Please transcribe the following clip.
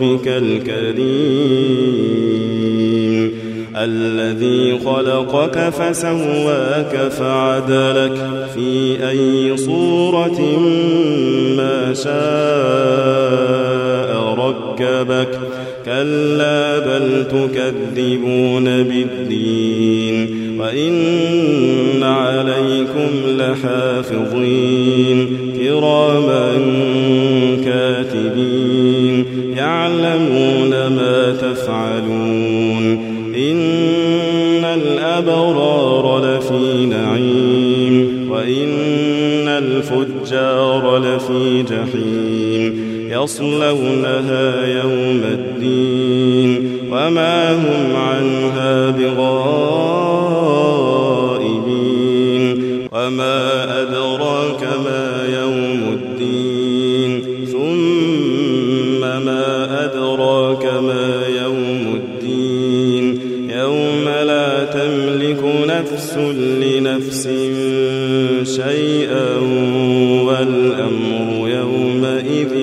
بربك الكريم. الذي خلقك فسواك فعدلك في أي صورة ما شاء ركبك. كلا بل تكذبون بالدين. وإن عليكم لحافظين. كراما يعلمون ما تفعلون إن الأبرار لفي نعيم وإن الفجار لفي جحيم يصلونها يوم الدين وما هم عنها بغائبين وما أدراك ما يوم الدين ثم ما أدراك ما يوم الدين. يوم لا تملك نفس لنفس شيئا والأمر يومئذ